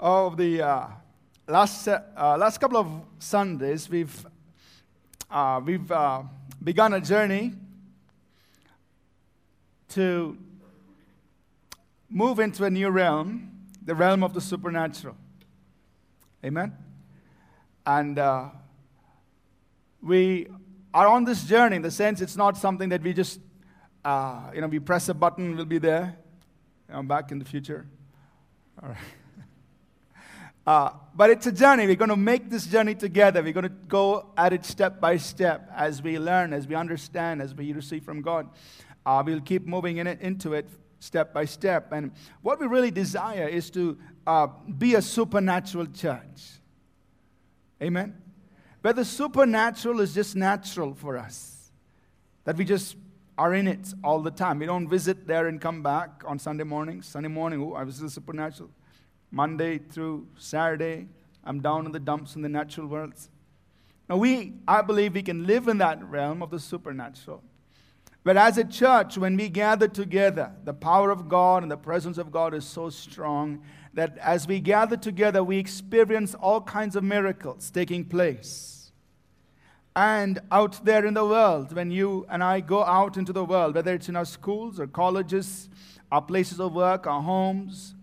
of the uh, last, uh, last couple of Sundays, we've, uh, we've uh, begun a journey to move into a new realm, the realm of the supernatural. Amen? And uh, we are on this journey in the sense it's not something that we just, uh, you know, we press a button, we'll be there. You know, back in the future. All right. Uh, but it's a journey. We're going to make this journey together. We're going to go at it step by step as we learn, as we understand, as we receive from God. Uh, we'll keep moving in it, into it step by step. And what we really desire is to uh, be a supernatural church. Amen? Where the supernatural is just natural for us. That we just are in it all the time. We don't visit there and come back on Sunday morning. Sunday morning, oh, I was the supernatural. Monday through Saturday, I'm down in the dumps in the natural worlds. Now, we, I believe we can live in that realm of the supernatural. But as a church, when we gather together, the power of God and the presence of God is so strong that as we gather together, we experience all kinds of miracles taking place. And out there in the world, when you and I go out into the world, whether it's in our schools or colleges, our places of work, our homes,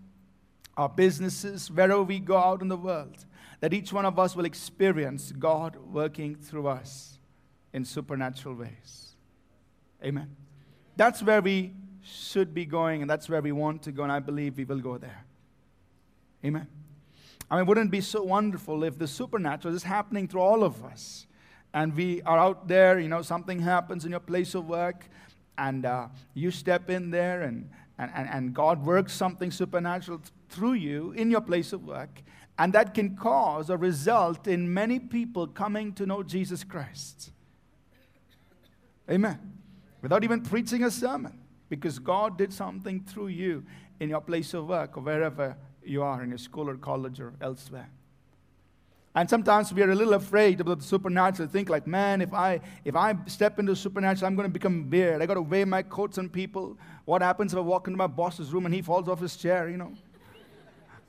our businesses, wherever we go out in the world, that each one of us will experience God working through us in supernatural ways. Amen. That's where we should be going, and that's where we want to go, and I believe we will go there. Amen. I mean, wouldn't it be so wonderful if the supernatural is happening through all of us? And we are out there, you know, something happens in your place of work, and uh, you step in there, and, and, and God works something supernatural through you in your place of work, and that can cause or result in many people coming to know Jesus Christ. Amen. Without even preaching a sermon, because God did something through you in your place of work or wherever you are in your school or college or elsewhere. And sometimes we are a little afraid about the supernatural. Think like, man, if I if I step into the supernatural, I'm going to become weird. I got to wave my coats on people. What happens if I walk into my boss's room and he falls off his chair? You know.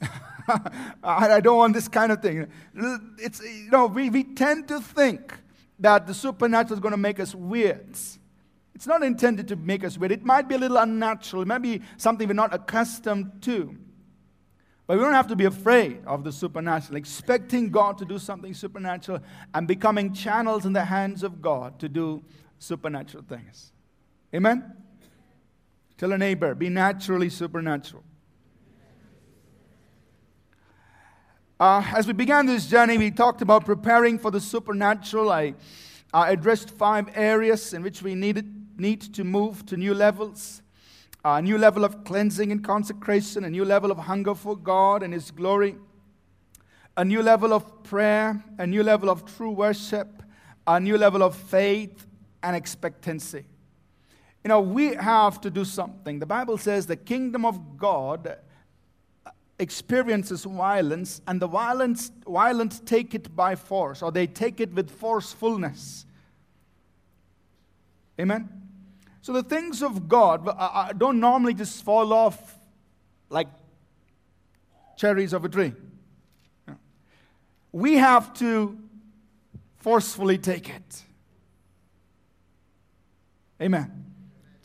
I don't want this kind of thing. It's, you know, we, we tend to think that the supernatural is going to make us weird. It's not intended to make us weird. It might be a little unnatural. It might be something we're not accustomed to. But we don't have to be afraid of the supernatural, expecting God to do something supernatural and becoming channels in the hands of God to do supernatural things. Amen? Tell a neighbor, be naturally supernatural. Uh, as we began this journey, we talked about preparing for the supernatural. I addressed five areas in which we needed, need to move to new levels a new level of cleansing and consecration, a new level of hunger for God and His glory, a new level of prayer, a new level of true worship, a new level of faith and expectancy. You know, we have to do something. The Bible says the kingdom of God experiences violence, and the violence, violent take it by force, or they take it with forcefulness. Amen? So the things of God don't normally just fall off like cherries of a tree. We have to forcefully take it. Amen.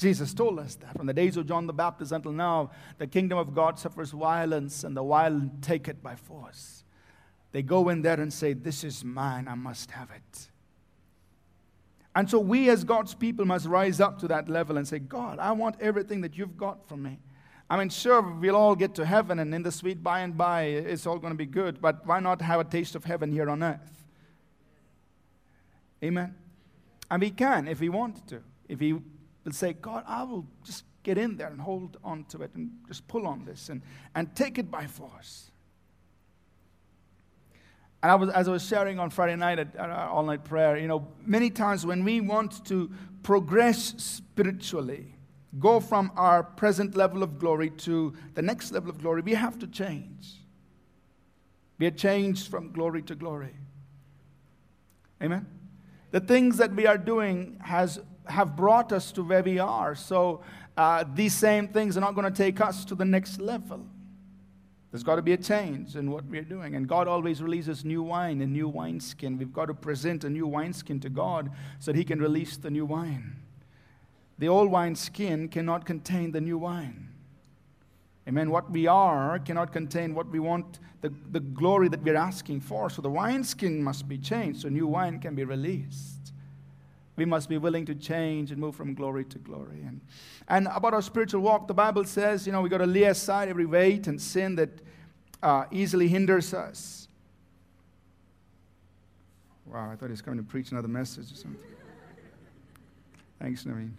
Jesus told us that from the days of John the Baptist until now, the kingdom of God suffers violence, and the violent take it by force. They go in there and say, This is mine, I must have it. And so we, as God's people, must rise up to that level and say, God, I want everything that you've got from me. I mean, sure, we'll all get to heaven, and in the sweet by and by, it's all going to be good, but why not have a taste of heaven here on earth? Amen. And we can if we want to. If we will say, God, I will just get in there and hold on to it and just pull on this and, and take it by force. And I was, as I was sharing on Friday night at, at all night prayer, you know, many times when we want to progress spiritually, go from our present level of glory to the next level of glory, we have to change. We are changed from glory to glory. Amen? The things that we are doing has have brought us to where we are. So uh, these same things are not going to take us to the next level. There's got to be a change in what we're doing. And God always releases new wine and new wineskin. We've got to present a new wineskin to God so that He can release the new wine. The old wineskin cannot contain the new wine. Amen. What we are cannot contain what we want, the, the glory that we're asking for. So the wineskin must be changed so new wine can be released. We must be willing to change and move from glory to glory. And, and about our spiritual walk, the Bible says, you know, we got to lay aside every weight and sin that uh, easily hinders us. Wow, I thought he was coming to preach another message or something. Thanks, Naveen.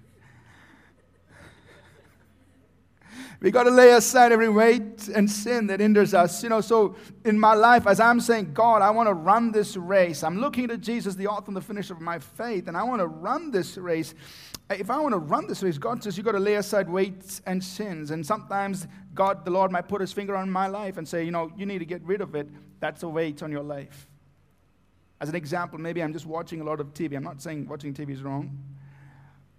We got to lay aside every weight and sin that hinders us. You know, so in my life, as I'm saying, God, I want to run this race. I'm looking to Jesus, the author and the finisher of my faith, and I want to run this race. If I want to run this race, God says you got to lay aside weights and sins. And sometimes God, the Lord, might put his finger on my life and say, you know, you need to get rid of it. That's a weight on your life. As an example, maybe I'm just watching a lot of TV. I'm not saying watching TV is wrong.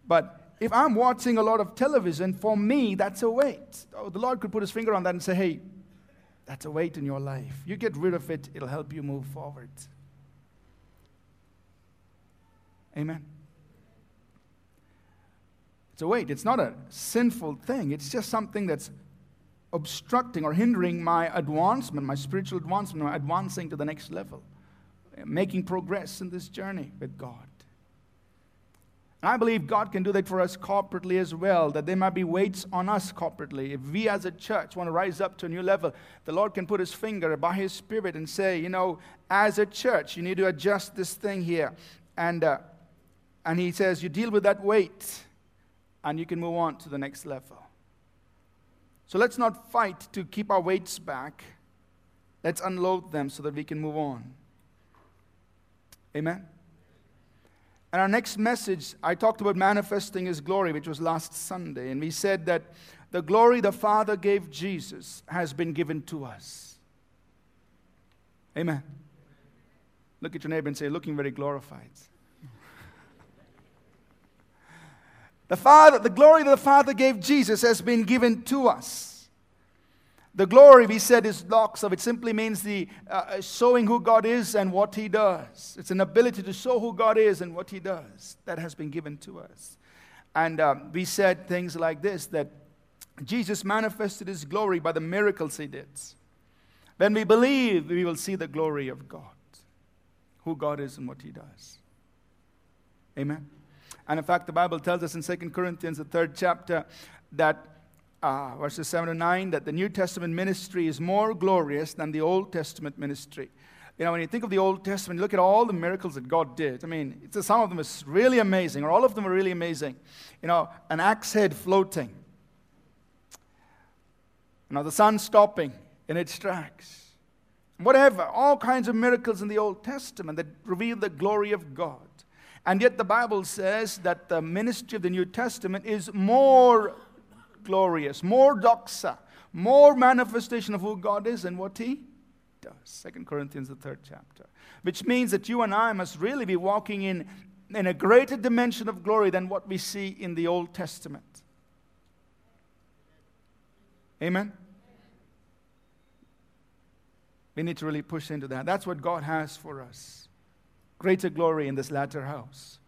But if I'm watching a lot of television, for me, that's a weight. Oh, the Lord could put his finger on that and say, hey, that's a weight in your life. You get rid of it, it'll help you move forward. Amen. It's a weight. It's not a sinful thing. It's just something that's obstructing or hindering my advancement, my spiritual advancement, my advancing to the next level, making progress in this journey with God. And I believe God can do that for us corporately as well, that there might be weights on us corporately. If we as a church want to rise up to a new level, the Lord can put his finger by his spirit and say, you know, as a church, you need to adjust this thing here. And, uh, and he says, you deal with that weight and you can move on to the next level. So let's not fight to keep our weights back. Let's unload them so that we can move on. Amen. And our next message, I talked about manifesting His glory, which was last Sunday. And we said that the glory the Father gave Jesus has been given to us. Amen. Look at your neighbor and say, looking very glorified. the Father, the glory that the Father gave Jesus has been given to us. The glory, we said, is doxa it simply means the uh, showing who God is and what He does. It's an ability to show who God is and what He does that has been given to us. And um, we said things like this that Jesus manifested His glory by the miracles He did. When we believe, we will see the glory of God, who God is and what He does. Amen. And in fact, the Bible tells us in 2 Corinthians, the third chapter, that uh, verses 7 to 9, that the New Testament ministry is more glorious than the Old Testament ministry. You know, when you think of the Old Testament, look at all the miracles that God did. I mean, some of them is really amazing, or all of them are really amazing. You know, an axe head floating. You know, the sun stopping in its tracks. Whatever, all kinds of miracles in the Old Testament that reveal the glory of God. And yet the Bible says that the ministry of the New Testament is more glorious, more doxa, more manifestation of who God is and what He does. Second Corinthians, the third chapter. Which means that you and I must really be walking in, in a greater dimension of glory than what we see in the Old Testament. Amen? We need to really push into that. That's what God has for us. Greater glory in this latter house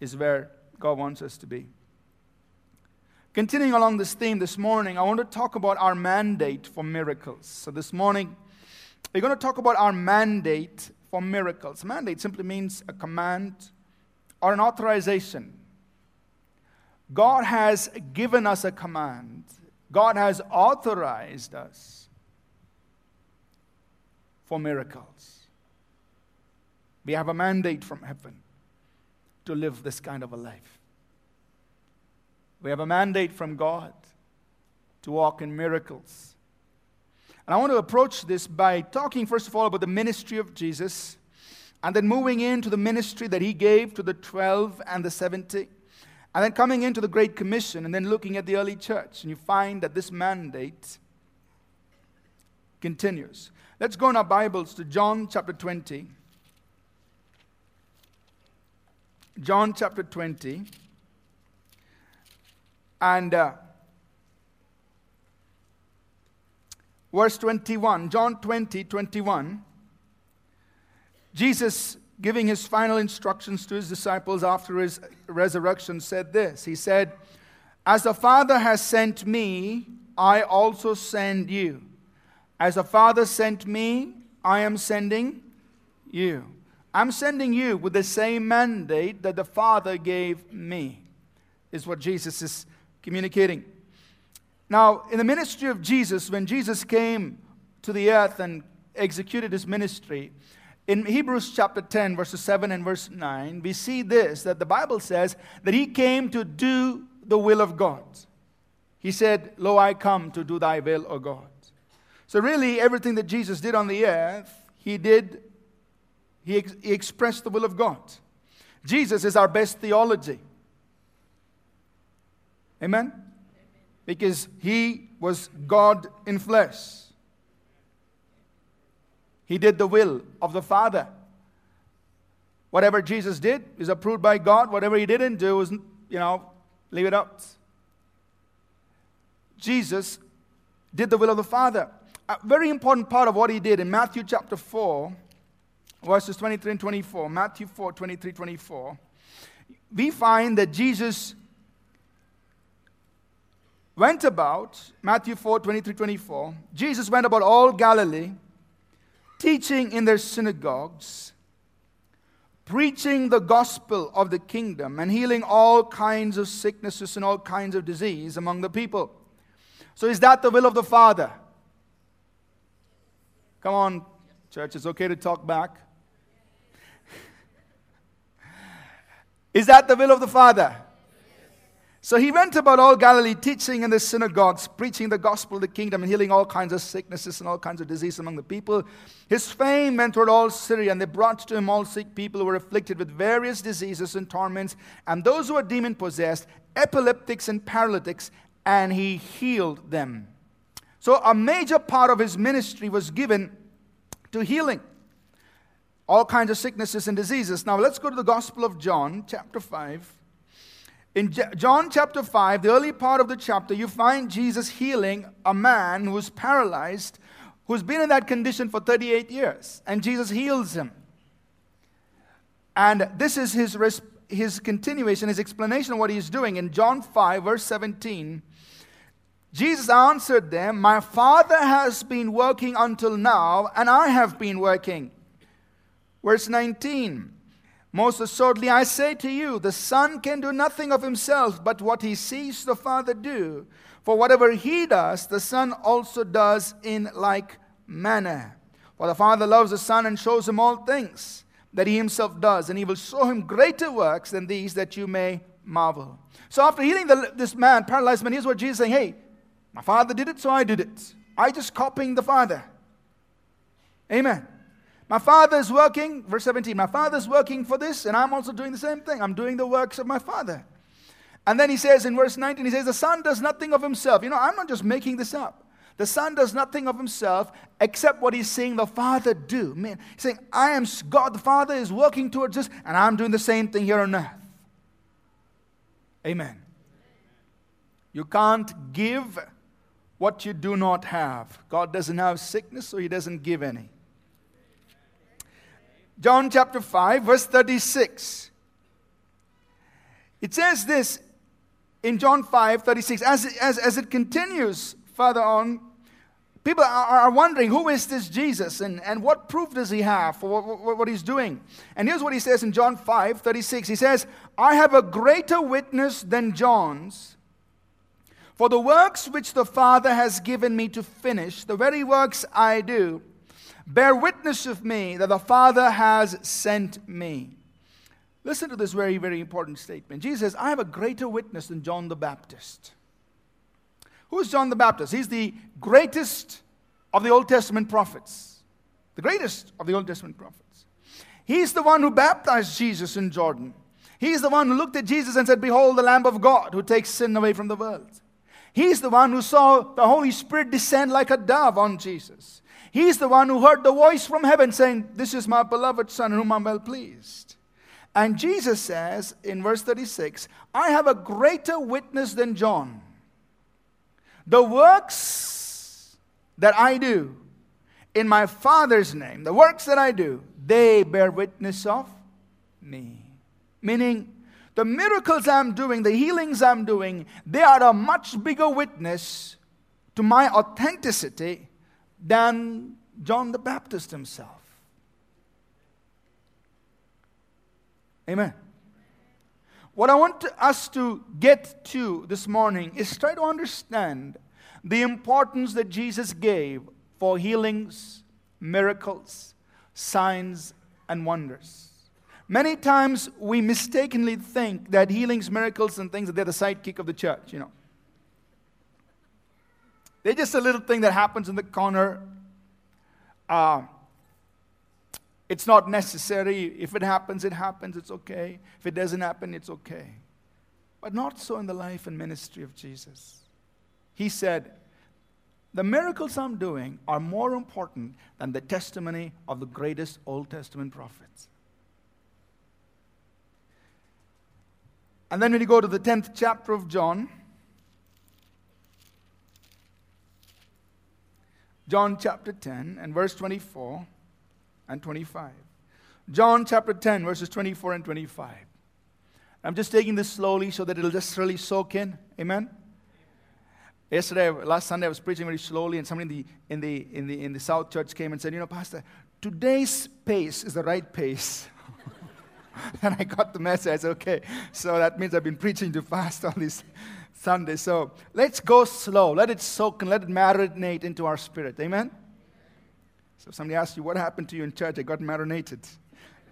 is where God wants us to be. Continuing along this theme this morning, I want to talk about our mandate for miracles. So, this morning, we're going to talk about our mandate for miracles. Mandate simply means a command or an authorization. God has given us a command, God has authorized us for miracles. We have a mandate from heaven to live this kind of a life. We have a mandate from God to walk in miracles. And I want to approach this by talking, first of all, about the ministry of Jesus, and then moving into the ministry that he gave to the 12 and the 70, and then coming into the Great Commission, and then looking at the early church. And you find that this mandate continues. Let's go in our Bibles to John chapter 20. John chapter 20. And uh, verse 21. John 20, 21. Jesus, giving his final instructions to his disciples after his resurrection, said this He said, As the Father has sent me, I also send you. As the Father sent me, I am sending you. I'm sending you with the same mandate that the Father gave me, is what Jesus is communicating. Now, in the ministry of Jesus, when Jesus came to the earth and executed his ministry, in Hebrews chapter 10, verses 7 and verse 9, we see this that the Bible says that he came to do the will of God. He said, Lo, I come to do thy will, O God. So, really, everything that Jesus did on the earth, he did, he, ex- he expressed the will of God. Jesus is our best theology. Amen? Because he was God in flesh. He did the will of the Father. Whatever Jesus did is approved by God. Whatever he didn't do was, you know, leave it up. Jesus did the will of the Father. A very important part of what he did in Matthew chapter 4, verses 23 and 24. Matthew 4, 23, 24. We find that Jesus went about, Matthew 4, 23, 24. Jesus went about all Galilee, teaching in their synagogues, preaching the gospel of the kingdom, and healing all kinds of sicknesses and all kinds of disease among the people. So, is that the will of the Father? Come on, church, it's okay to talk back. is that the will of the Father? So he went about all Galilee, teaching in the synagogues, preaching the gospel of the kingdom, and healing all kinds of sicknesses and all kinds of disease among the people. His fame went through all Syria, and they brought to him all sick people who were afflicted with various diseases and torments, and those who were demon possessed, epileptics and paralytics, and he healed them. So, a major part of his ministry was given to healing all kinds of sicknesses and diseases. Now, let's go to the Gospel of John, chapter 5. In John chapter 5, the early part of the chapter, you find Jesus healing a man who's paralyzed, who's been in that condition for 38 years. And Jesus heals him. And this is his, his continuation, his explanation of what he's doing. In John 5, verse 17, Jesus answered them, My Father has been working until now, and I have been working. Verse 19, Most assuredly I say to you, the Son can do nothing of himself but what he sees the Father do. For whatever he does, the Son also does in like manner. For the Father loves the Son and shows him all things that he himself does, and he will show him greater works than these that you may marvel. So after healing the, this man, paralyzed man, here's what Jesus is saying Hey, my father did it, so I did it. I just copying the father. Amen. My father is working, verse 17, my father is working for this, and I'm also doing the same thing. I'm doing the works of my father. And then he says in verse 19, he says, The son does nothing of himself. You know, I'm not just making this up. The son does nothing of himself except what he's seeing the father do. Man, he's saying, I am God, the father is working towards this, and I'm doing the same thing here on earth. Amen. You can't give what you do not have. God doesn't have sickness, so He doesn't give any. John chapter 5, verse 36. It says this in John 5, 36. As, as, as it continues further on, people are, are wondering who is this Jesus and, and what proof does he have for what, what, what he's doing? And here's what he says in John 5, 36. He says, I have a greater witness than John's for the works which the Father has given me to finish, the very works I do, bear witness of me that the Father has sent me. Listen to this very, very important statement. Jesus says, I have a greater witness than John the Baptist. Who is John the Baptist? He's the greatest of the Old Testament prophets. The greatest of the Old Testament prophets. He's the one who baptized Jesus in Jordan. He's the one who looked at Jesus and said, Behold, the Lamb of God who takes sin away from the world. He's the one who saw the Holy Spirit descend like a dove on Jesus. He's the one who heard the voice from heaven saying, This is my beloved Son, whom I'm well pleased. And Jesus says in verse 36, I have a greater witness than John. The works that I do in my Father's name, the works that I do, they bear witness of me. Meaning, the miracles I'm doing, the healings I'm doing, they are a much bigger witness to my authenticity than John the Baptist himself. Amen. What I want us to get to this morning is try to understand the importance that Jesus gave for healings, miracles, signs, and wonders. Many times we mistakenly think that healings, miracles, and things, they're the sidekick of the church, you know. They're just a little thing that happens in the corner. Uh, it's not necessary. If it happens, it happens. It's okay. If it doesn't happen, it's okay. But not so in the life and ministry of Jesus. He said, The miracles I'm doing are more important than the testimony of the greatest Old Testament prophets. And then when you go to the 10th chapter of John, John chapter 10 and verse 24 and 25. John chapter 10, verses 24 and 25. I'm just taking this slowly so that it'll just really soak in. Amen? Yesterday, last Sunday, I was preaching very slowly, and somebody in the, in the, in the, in the South Church came and said, You know, Pastor, today's pace is the right pace. and I got the message. I said, Okay, so that means I've been preaching too fast on these Sundays. So let's go slow. Let it soak and let it marinate into our spirit. Amen? So somebody asked you, What happened to you in church? I got marinated.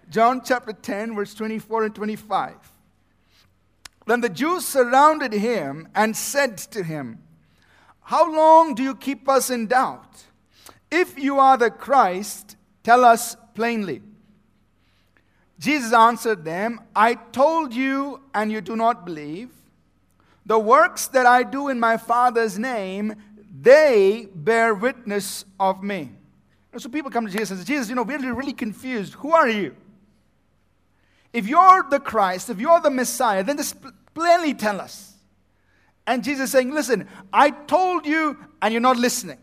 John chapter 10, verse 24 and 25. Then the Jews surrounded him and said to him, How long do you keep us in doubt? If you are the Christ, tell us plainly. Jesus answered them, I told you, and you do not believe. The works that I do in my Father's name, they bear witness of me. And so people come to Jesus and say, Jesus, you know, we're really confused. Who are you? If you're the Christ, if you're the Messiah, then just plainly tell us. And Jesus saying, Listen, I told you, and you're not listening.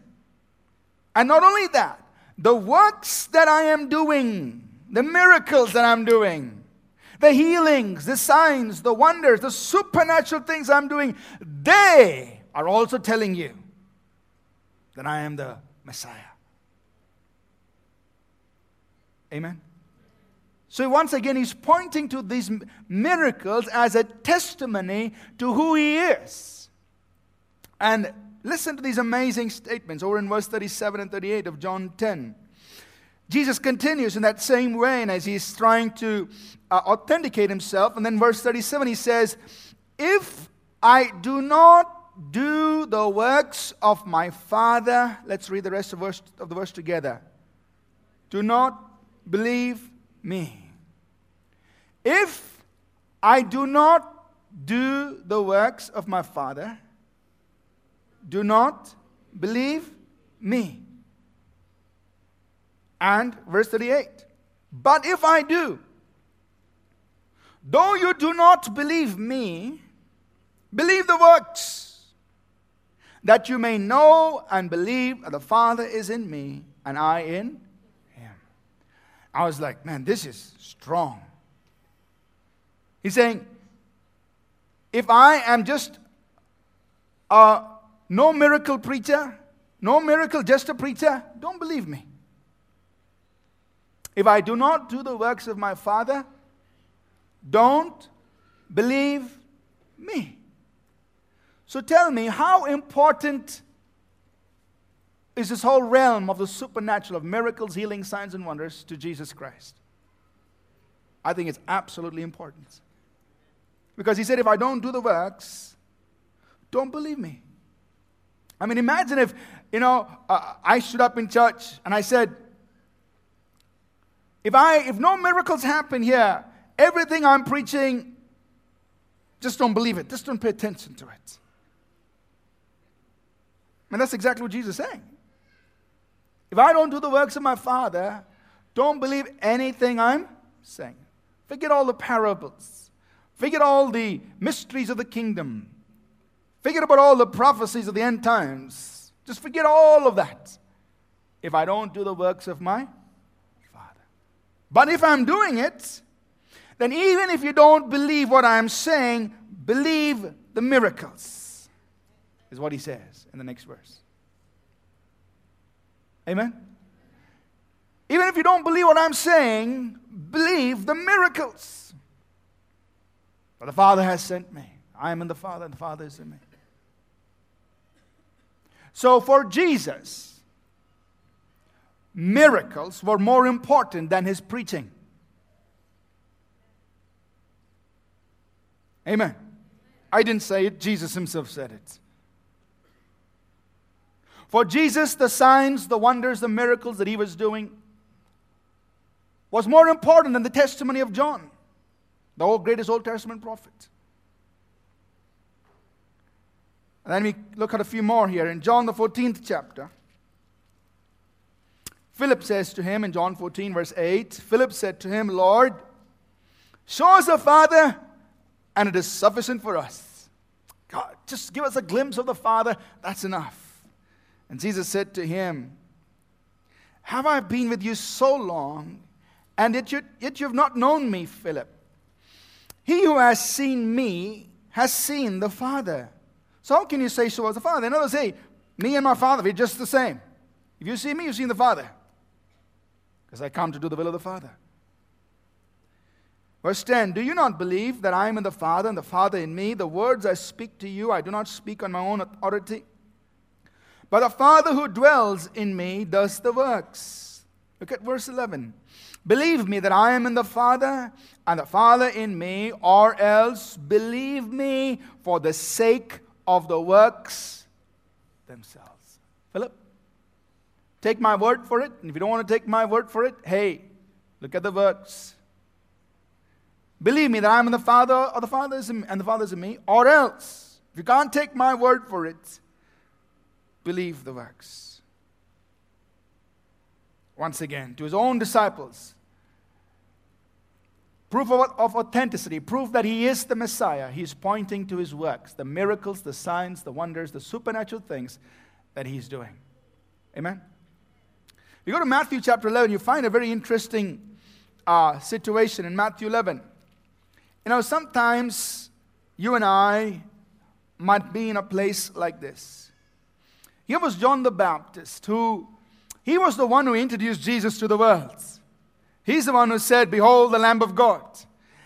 And not only that, the works that I am doing, the miracles that I'm doing, the healings, the signs, the wonders, the supernatural things I'm doing, they are also telling you that I am the Messiah. Amen. So once again, he's pointing to these miracles as a testimony to who he is. And listen to these amazing statements over in verse 37 and 38 of John 10. Jesus continues in that same way, and as he's trying to uh, authenticate himself, and then verse 37 he says, If I do not do the works of my Father, let's read the rest of, verse, of the verse together. Do not believe me. If I do not do the works of my Father, do not believe me. And verse 38 But if I do, though you do not believe me, believe the works, that you may know and believe that the Father is in me and I in him. I was like, man, this is strong. He's saying, if I am just a no miracle preacher, no miracle, just a preacher, don't believe me. If I do not do the works of my Father, don't believe me. So tell me, how important is this whole realm of the supernatural, of miracles, healing, signs, and wonders to Jesus Christ. I think it's absolutely important. Because he said, if I don't do the works, don't believe me. I mean, imagine if, you know, uh, I stood up in church and I said, if I if no miracles happen here, everything I'm preaching, just don't believe it. Just don't pay attention to it. And that's exactly what Jesus is saying. If I don't do the works of my Father, don't believe anything I'm saying. Forget all the parables. Forget all the mysteries of the kingdom. Forget about all the prophecies of the end times. Just forget all of that if I don't do the works of my. But if I'm doing it, then even if you don't believe what I'm saying, believe the miracles, is what he says in the next verse. Amen? Even if you don't believe what I'm saying, believe the miracles. For the Father has sent me. I am in the Father, and the Father is in me. So for Jesus, miracles were more important than his preaching. Amen. I didn't say it, Jesus himself said it. For Jesus, the signs, the wonders, the miracles that he was doing was more important than the testimony of John, the old, greatest Old Testament prophet. And then we look at a few more here. In John, the 14th chapter, Philip says to him in John 14, verse 8 Philip said to him, Lord, show us the Father, and it is sufficient for us. God, just give us a glimpse of the Father, that's enough. And Jesus said to him, Have I been with you so long, and yet you, yet you have not known me, Philip? He who has seen me has seen the Father. So how can you say so as the Father? In other words, hey, me and my Father, we're just the same. If you see me, you've seen the Father. Because I come to do the will of the Father. Verse 10 Do you not believe that I am in the Father and the Father in me? The words I speak to you, I do not speak on my own authority. But the Father who dwells in me does the works. Look at verse 11. Believe me that I am in the Father and the Father in me, or else believe me for the sake of the works themselves. Philip, take my word for it. And if you don't want to take my word for it, hey, look at the works. Believe me that I'm in the Father, or the Father is in, and the Father is in me, or else, if you can't take my word for it, believe the works. Once again, to his own disciples, Proof of, of authenticity, proof that he is the Messiah. He's pointing to his works, the miracles, the signs, the wonders, the supernatural things that he's doing. Amen? You go to Matthew chapter 11, you find a very interesting uh, situation in Matthew 11. You know, sometimes you and I might be in a place like this. Here was John the Baptist, who he was the one who introduced Jesus to the world. He's the one who said, Behold the Lamb of God.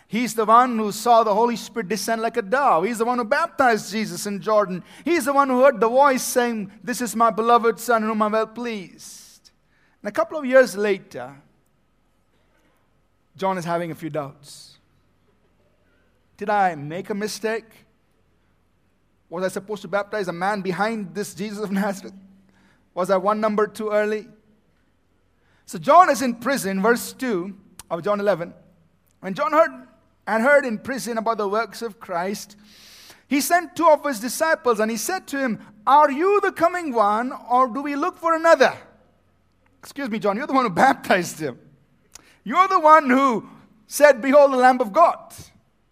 He's the one who saw the Holy Spirit descend like a dove. He's the one who baptized Jesus in Jordan. He's the one who heard the voice saying, This is my beloved Son, whom I'm well pleased. A couple of years later, John is having a few doubts. Did I make a mistake? Was I supposed to baptize a man behind this Jesus of Nazareth? Was I one number too early? So John is in prison, verse 2 of John 11. When John heard and heard in prison about the works of Christ, he sent two of his disciples and he said to him, Are you the coming one, or do we look for another? Excuse me, John, you're the one who baptized him. You're the one who said, Behold the Lamb of God.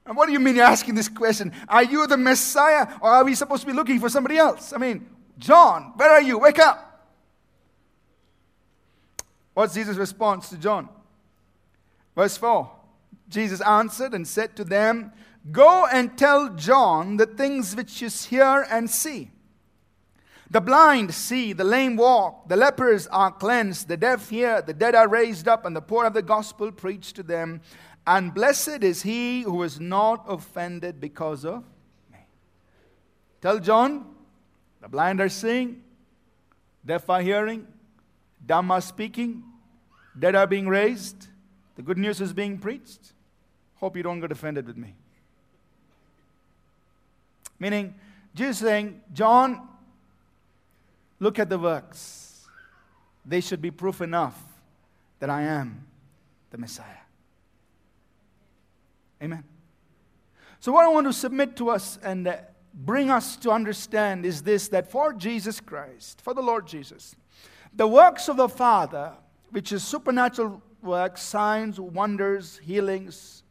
And what do you mean you're asking this question? Are you the Messiah, or are we supposed to be looking for somebody else? I mean, John, where are you? Wake up. What's Jesus' response to John? Verse 4 Jesus answered and said to them, Go and tell John the things which you hear and see. The blind see, the lame walk, the lepers are cleansed, the deaf hear, the dead are raised up, and the poor of the gospel preached to them. And blessed is he who is not offended because of me. Tell John, the blind are seeing, deaf are hearing, dumb are speaking, dead are being raised, the good news is being preached. Hope you don't get offended with me. Meaning, Jesus saying, John, look at the works. They should be proof enough that I am the Messiah. Amen. So, what I want to submit to us and uh, bring us to understand is this that for Jesus Christ, for the Lord Jesus, the works of the Father, which is supernatural works, signs, wonders, healings,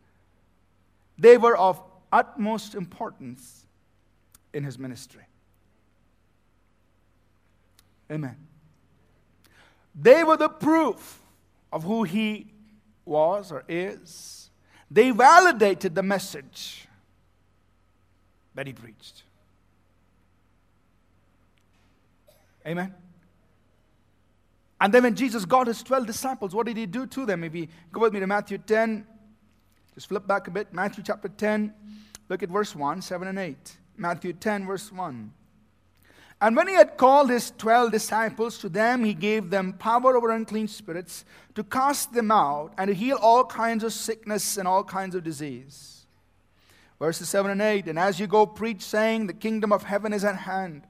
they were of utmost importance in his ministry. Amen. They were the proof of who he was or is. They validated the message that he preached. Amen. And then when Jesus got his 12 disciples, what did he do to them? If you go with me to Matthew 10, just flip back a bit. Matthew chapter 10, look at verse 1, 7 and 8. Matthew 10, verse 1. And when he had called his twelve disciples to them, he gave them power over unclean spirits to cast them out and to heal all kinds of sickness and all kinds of disease. Verses 7 and 8 And as you go, preach, saying, The kingdom of heaven is at hand.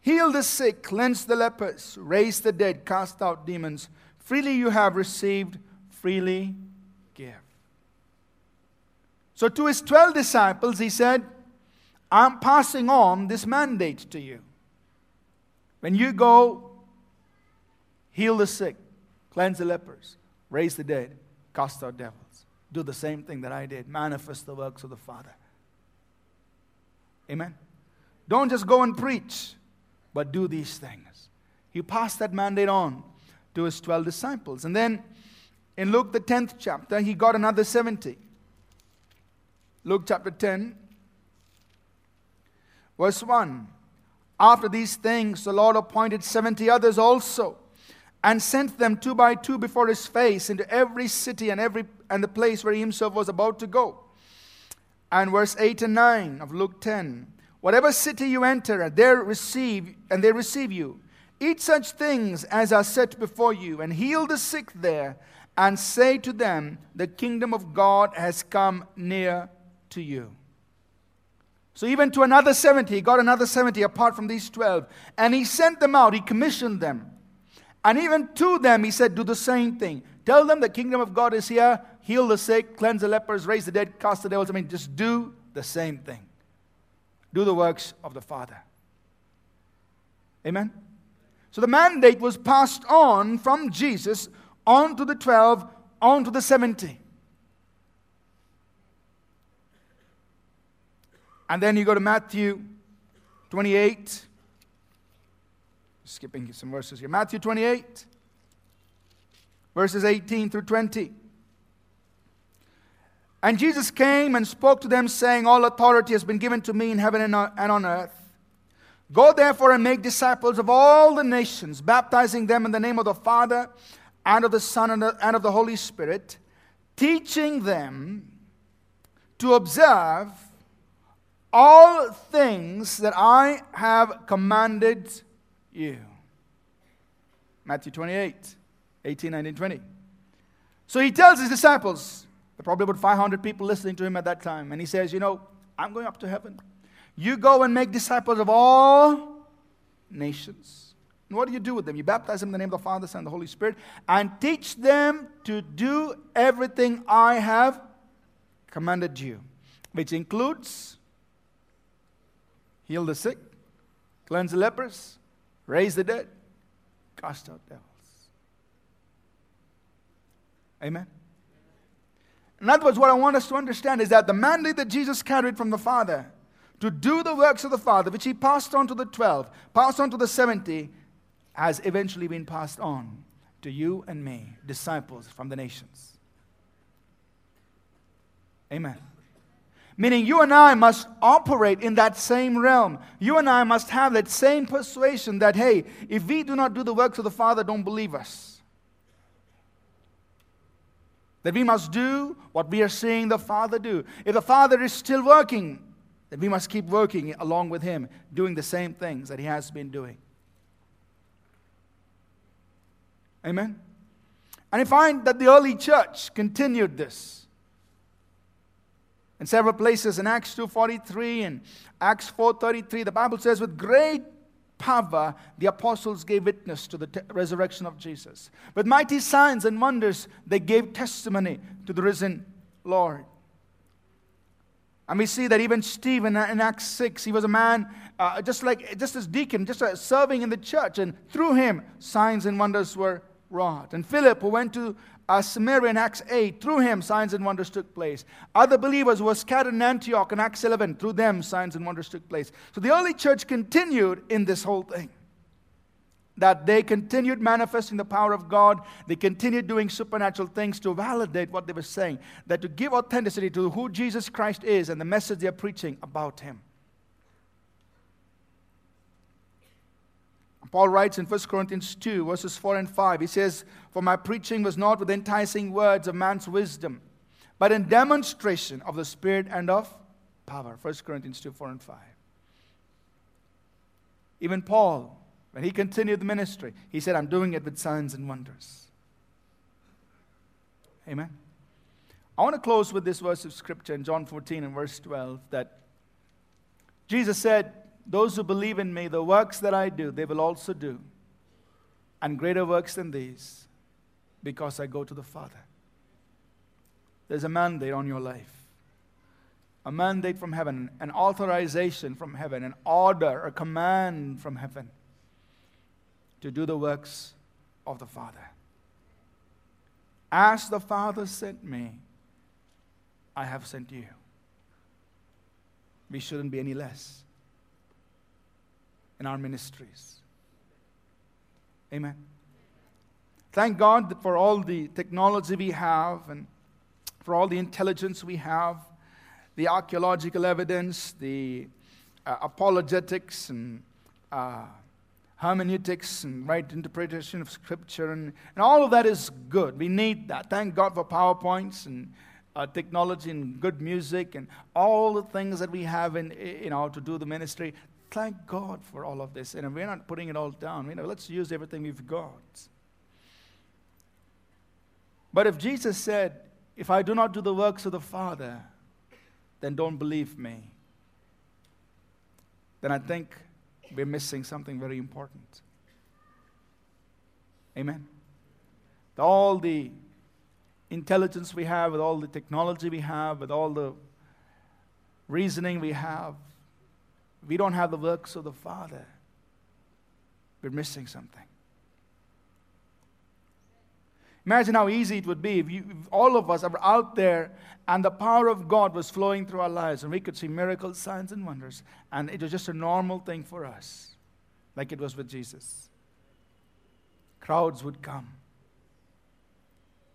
Heal the sick, cleanse the lepers, raise the dead, cast out demons. Freely you have received, freely give. So to his 12 disciples, he said, I'm passing on this mandate to you. When you go, heal the sick, cleanse the lepers, raise the dead, cast out devils. Do the same thing that I did, manifest the works of the Father. Amen. Don't just go and preach, but do these things. He passed that mandate on to his 12 disciples. And then in Luke, the 10th chapter, he got another 70. Luke chapter 10, verse 1. After these things, the Lord appointed 70 others also and sent them two by two before his face into every city and every and the place where he himself was about to go. And verse 8 and 9 of Luke 10. Whatever city you enter, there receive and they receive you. Eat such things as are set before you, and heal the sick there, and say to them, The kingdom of God has come near to you. So even to another 70, he got another 70 apart from these 12. And he sent them out, he commissioned them. And even to them, he said, Do the same thing. Tell them the kingdom of God is here, heal the sick, cleanse the lepers, raise the dead, cast the devils. I mean, just do the same thing. Do the works of the Father. Amen? So the mandate was passed on from Jesus on to the 12, on to the 70. And then you go to Matthew 28. Skipping some verses here. Matthew 28, verses 18 through 20. And Jesus came and spoke to them, saying, All authority has been given to me in heaven and on earth. Go therefore and make disciples of all the nations, baptizing them in the name of the Father and of the Son and of the Holy Spirit, teaching them to observe all things that I have commanded you. Matthew 28, 18, 19, 20. So he tells his disciples, there probably about 500 people listening to him at that time, and he says, You know, I'm going up to heaven. You go and make disciples of all nations. And what do you do with them? You baptize them in the name of the Father, Son, and the Holy Spirit, and teach them to do everything I have commanded you, which includes heal the sick, cleanse the lepers, raise the dead, cast out devils. Amen. In other words, what I want us to understand is that the mandate that Jesus carried from the Father to do the works of the Father, which he passed on to the 12, passed on to the 70, has eventually been passed on to you and me, disciples from the nations. Amen. Meaning, you and I must operate in that same realm. You and I must have that same persuasion that, hey, if we do not do the works of the Father, don't believe us. That we must do what we are seeing the Father do. If the Father is still working, then we must keep working along with Him, doing the same things that He has been doing. Amen? And I find that the early church continued this in several places in Acts 2:43 and Acts 4:33 the Bible says with great power the apostles gave witness to the resurrection of Jesus. With mighty signs and wonders they gave testimony to the risen Lord. And we see that even Stephen in Acts 6 he was a man uh, just like just as deacon just uh, serving in the church and through him signs and wonders were and Philip who went to uh, Samaria in Acts 8. Through him, signs and wonders took place. Other believers were scattered in Antioch in Acts 11. Through them, signs and wonders took place. So the early church continued in this whole thing. that they continued manifesting the power of God. They continued doing supernatural things to validate what they were saying, that to give authenticity to who Jesus Christ is and the message they are preaching about Him. Paul writes in 1 Corinthians 2, verses 4 and 5, he says, For my preaching was not with enticing words of man's wisdom, but in demonstration of the Spirit and of power. 1 Corinthians 2, 4 and 5. Even Paul, when he continued the ministry, he said, I'm doing it with signs and wonders. Amen. I want to close with this verse of scripture in John 14 and verse 12 that Jesus said, those who believe in me, the works that I do, they will also do, and greater works than these, because I go to the Father. There's a mandate on your life a mandate from heaven, an authorization from heaven, an order, a command from heaven to do the works of the Father. As the Father sent me, I have sent you. We shouldn't be any less in our ministries. Amen. Thank God for all the technology we have and for all the intelligence we have, the archaeological evidence, the uh, apologetics and uh, hermeneutics and right interpretation of scripture, and, and all of that is good. We need that. Thank God for PowerPoints and uh, technology and good music and all the things that we have in, you know, to do the ministry. Thank God for all of this. And we're not putting it all down. You know, let's use everything we've got. But if Jesus said, If I do not do the works of the Father, then don't believe me, then I think we're missing something very important. Amen. All the intelligence we have, with all the technology we have, with all the reasoning we have, we don't have the works of the Father, we're missing something. Imagine how easy it would be if, you, if, all of us are out there and the power of God was flowing through our lives and we could see miracles, signs, and wonders. And it was just a normal thing for us, like it was with Jesus. Crowds would come.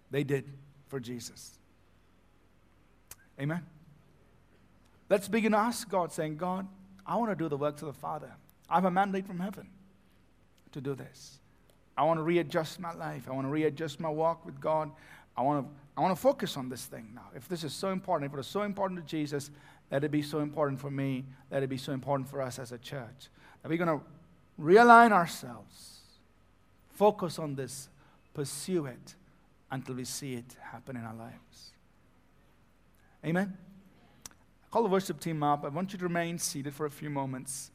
They did for Jesus. Amen. Let's begin to ask God, saying, God, I want to do the works of the Father. I have a mandate from heaven to do this. I want to readjust my life. I want to readjust my walk with God. I want to, I want to focus on this thing now. If this is so important, if it is so important to Jesus, let it be so important for me. Let it be so important for us as a church. That we're going to realign ourselves, focus on this, pursue it until we see it happen in our lives. Amen. Call the worship team up. I want you to remain seated for a few moments.